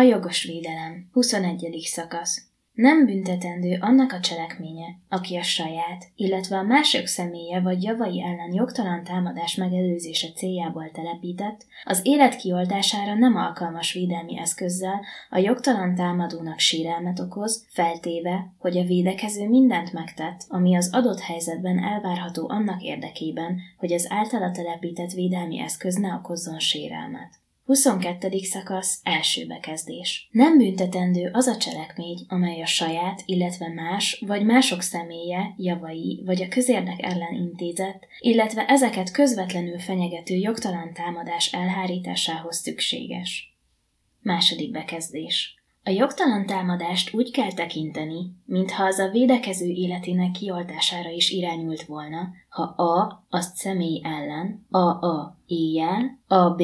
A jogos védelem. 21. szakasz. Nem büntetendő annak a cselekménye, aki a saját, illetve a mások személye vagy javai ellen jogtalan támadás megelőzése céljából telepített, az élet kioltására nem alkalmas védelmi eszközzel a jogtalan támadónak sérelmet okoz, feltéve, hogy a védekező mindent megtett, ami az adott helyzetben elvárható annak érdekében, hogy az általa telepített védelmi eszköz ne okozzon sérelmet. 22. szakasz, első bekezdés. Nem büntetendő az a cselekmény, amely a saját, illetve más, vagy mások személye, javai, vagy a közérdek ellen intézett, illetve ezeket közvetlenül fenyegető jogtalan támadás elhárításához szükséges. Második bekezdés. A jogtalan támadást úgy kell tekinteni, mintha az a védekező életének kioltására is irányult volna, ha A azt személy ellen, A A éjjel, B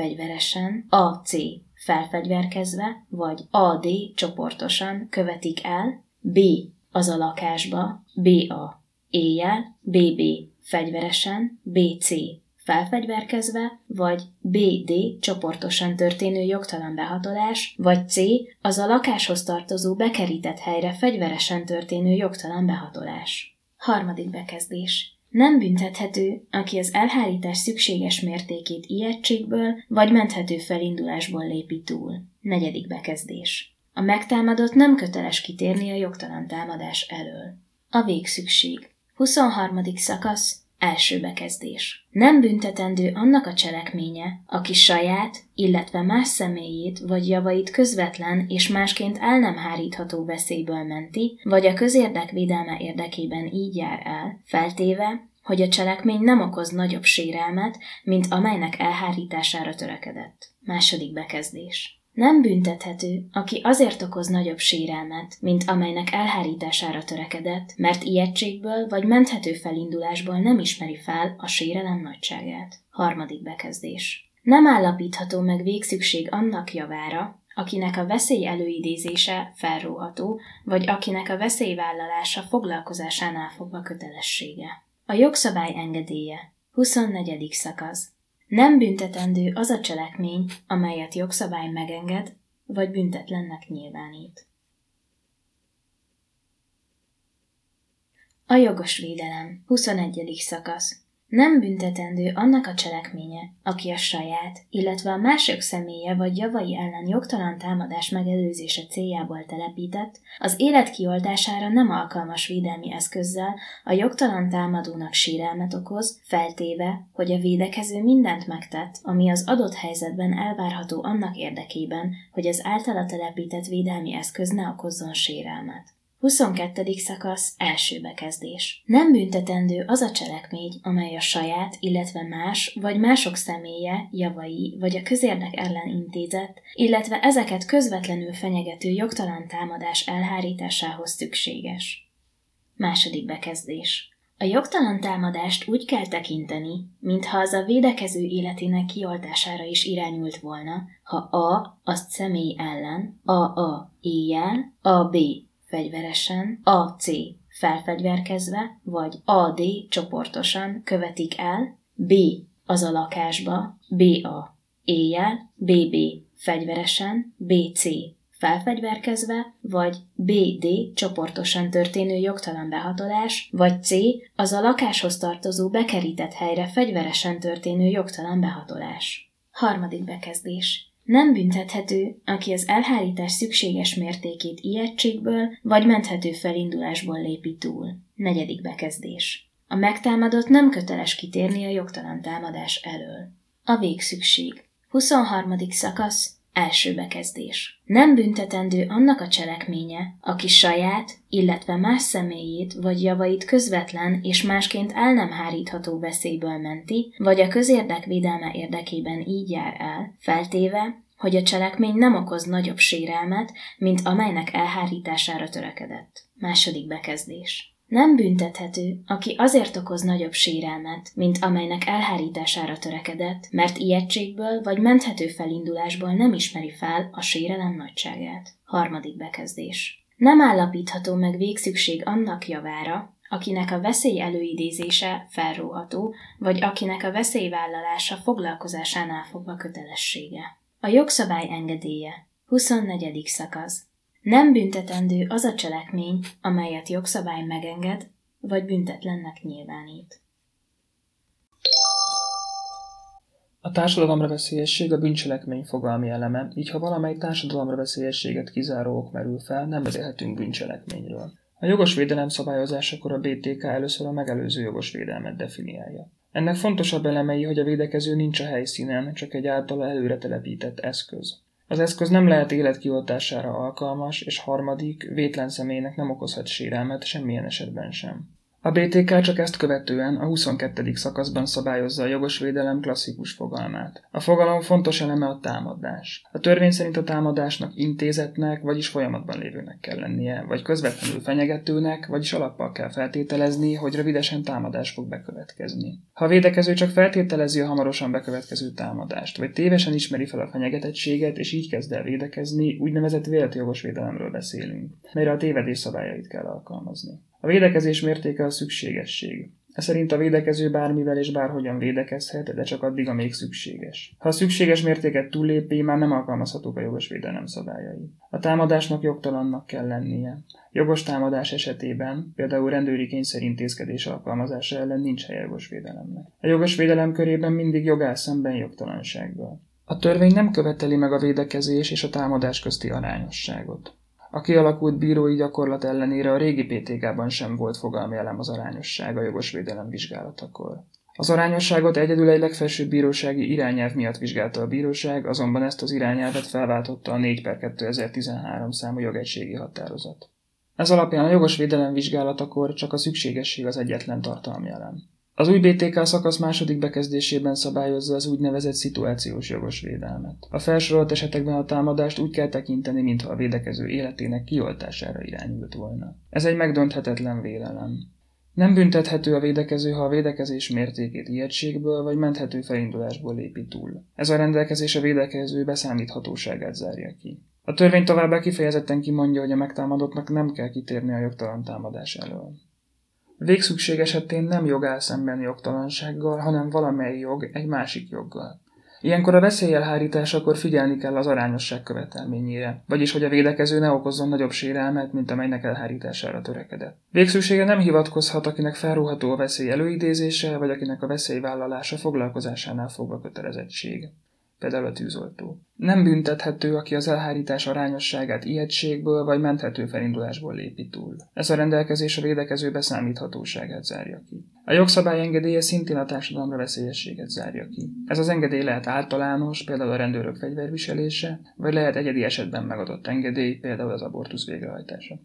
fegyveresen, AC felfegyverkezve, vagy AD csoportosan követik el, B az a lakásba, BA éjjel, BB fegyveresen, BC felfegyverkezve, vagy BD csoportosan történő jogtalan behatolás, vagy C az a lakáshoz tartozó bekerített helyre fegyveresen történő jogtalan behatolás. Harmadik bekezdés. Nem büntethető, aki az elhárítás szükséges mértékét ijegységből vagy menthető felindulásból lépi túl. Negyedik bekezdés. A megtámadott nem köteles kitérni a jogtalan támadás elől. A végszükség. 23. szakasz. Első bekezdés. Nem büntetendő annak a cselekménye, aki saját, illetve más személyét vagy javait közvetlen és másként el nem hárítható veszélyből menti, vagy a közérdek védelme érdekében így jár el, feltéve, hogy a cselekmény nem okoz nagyobb sérelmet, mint amelynek elhárítására törekedett. Második bekezdés. Nem büntethető, aki azért okoz nagyobb sérelmet, mint amelynek elhárítására törekedett, mert ijegységből vagy menthető felindulásból nem ismeri fel a sérelem nagyságát. Harmadik bekezdés. Nem állapítható meg végszükség annak javára, akinek a veszély előidézése felróható, vagy akinek a veszélyvállalása foglalkozásánál fogva kötelessége. A jogszabály engedélye. 24. szakasz. Nem büntetendő az a cselekmény, amelyet jogszabály megenged, vagy büntetlennek nyilvánít. A jogos védelem. 21. szakasz. Nem büntetendő annak a cselekménye, aki a saját, illetve a mások személye vagy javai ellen jogtalan támadás megelőzése céljából telepített, az élet kioltására nem alkalmas védelmi eszközzel a jogtalan támadónak sérelmet okoz, feltéve, hogy a védekező mindent megtett, ami az adott helyzetben elvárható annak érdekében, hogy az általa telepített védelmi eszköz ne okozzon sérelmet. 22. szakasz, első bekezdés. Nem büntetendő az a cselekmény, amely a saját, illetve más, vagy mások személye, javai, vagy a közérdek ellen intézett, illetve ezeket közvetlenül fenyegető jogtalan támadás elhárításához szükséges. Második bekezdés. A jogtalan támadást úgy kell tekinteni, mintha az a védekező életének kioltására is irányult volna, ha A azt személy ellen, A-A éjjel, A-B fegyveresen, AC felfegyverkezve, vagy AD csoportosan követik el, B az a lakásba, BA éjjel, BB fegyveresen, BC felfegyverkezve, vagy BD csoportosan történő jogtalan behatolás, vagy C az a lakáshoz tartozó bekerített helyre fegyveresen történő jogtalan behatolás. Harmadik bekezdés. Nem büntethető, aki az elhárítás szükséges mértékét ijegységből vagy menthető felindulásból lépi túl. Negyedik bekezdés. A megtámadott nem köteles kitérni a jogtalan támadás elől. A végszükség. 23. szakasz. Első bekezdés. Nem büntetendő annak a cselekménye, aki saját, illetve más személyét vagy javait közvetlen és másként el nem hárítható veszélyből menti, vagy a közérdek védelme érdekében így jár el, feltéve, hogy a cselekmény nem okoz nagyobb sérelmet, mint amelynek elhárítására törekedett. Második bekezdés. Nem büntethető, aki azért okoz nagyobb sérelmet, mint amelynek elhárítására törekedett, mert ijegységből vagy menthető felindulásból nem ismeri fel a sérelem nagyságát. Harmadik bekezdés. Nem állapítható meg végszükség annak javára, akinek a veszély előidézése felróható, vagy akinek a veszélyvállalása foglalkozásánál fogva kötelessége. A jogszabály engedélye. 24. szakasz. Nem büntetendő az a cselekmény, amelyet jogszabály megenged, vagy büntetlennek nyilvánít. A társadalomra veszélyesség a bűncselekmény fogalmi eleme, így ha valamely társadalomra veszélyességet kizáró ok merül fel, nem beszélhetünk bűncselekményről. A jogos védelem szabályozásakor a BTK először a megelőző jogos védelmet definiálja. Ennek fontosabb elemei, hogy a védekező nincs a helyszínen, csak egy általa előre telepített eszköz. Az eszköz nem lehet életkioltására alkalmas, és harmadik, vétlen személynek nem okozhat sérelmet semmilyen esetben sem. A BTK csak ezt követően a 22. szakaszban szabályozza a jogos védelem klasszikus fogalmát. A fogalom fontos eleme a támadás. A törvény szerint a támadásnak intézetnek, vagyis folyamatban lévőnek kell lennie, vagy közvetlenül fenyegetőnek, vagyis alappal kell feltételezni, hogy rövidesen támadás fog bekövetkezni. Ha a védekező csak feltételezi a hamarosan bekövetkező támadást, vagy tévesen ismeri fel a fenyegetettséget, és így kezd el védekezni, úgynevezett vélt jogos védelemről beszélünk, melyre a tévedés szabályait kell alkalmazni. A védekezés mértéke a szükségesség. Ez szerint a védekező bármivel és bárhogyan védekezhet, de csak addig, amíg szükséges. Ha a szükséges mértéket túllépi, már nem alkalmazhatók a jogos védelem szabályai. A támadásnak jogtalannak kell lennie. Jogos támadás esetében, például rendőri kényszerintézkedés alkalmazása ellen nincs helye jogos védelemnek. A jogos védelem körében mindig jogál szemben jogtalansággal. A törvény nem követeli meg a védekezés és a támadás közti arányosságot. A kialakult bírói gyakorlat ellenére a régi PTK-ban sem volt fogalmi elem az arányosság a jogos védelem vizsgálatakor. Az arányosságot egyedül egy legfelsőbb bírósági irányelv miatt vizsgálta a bíróság, azonban ezt az irányelvet felváltotta a 4 per 2013 számú jogegységi határozat. Ez alapján a jogos védelem vizsgálatakor csak a szükségesség az egyetlen tartalmi elem. Az új BTK szakasz második bekezdésében szabályozza az úgynevezett szituációs jogos védelmet. A felsorolt esetekben a támadást úgy kell tekinteni, mintha a védekező életének kioltására irányult volna. Ez egy megdönthetetlen vélelem. Nem büntethető a védekező, ha a védekezés mértékét ijegységből vagy menthető felindulásból lépi túl. Ez a rendelkezés a védekező beszámíthatóságát zárja ki. A törvény továbbá kifejezetten kimondja, hogy a megtámadottnak nem kell kitérni a jogtalan támadás elől. Végszükség esetén nem jog áll szemben jogtalansággal, hanem valamely jog egy másik joggal. Ilyenkor a veszélyelhárításakor figyelni kell az arányosság követelményére, vagyis hogy a védekező ne okozzon nagyobb sérelmet, mint amelynek elhárítására törekedett. Végszüksége nem hivatkozhat, akinek felrúható a veszély előidézése, vagy akinek a veszélyvállalása foglalkozásánál fogva kötelezettség például a tűzoltó. Nem büntethető, aki az elhárítás arányosságát ijegységből vagy menthető felindulásból lépi túl. Ez a rendelkezés a védekező beszámíthatóságát zárja ki. A jogszabály engedélye szintén a társadalomra veszélyességet zárja ki. Ez az engedély lehet általános, például a rendőrök fegyverviselése, vagy lehet egyedi esetben megadott engedély, például az abortusz végrehajtása.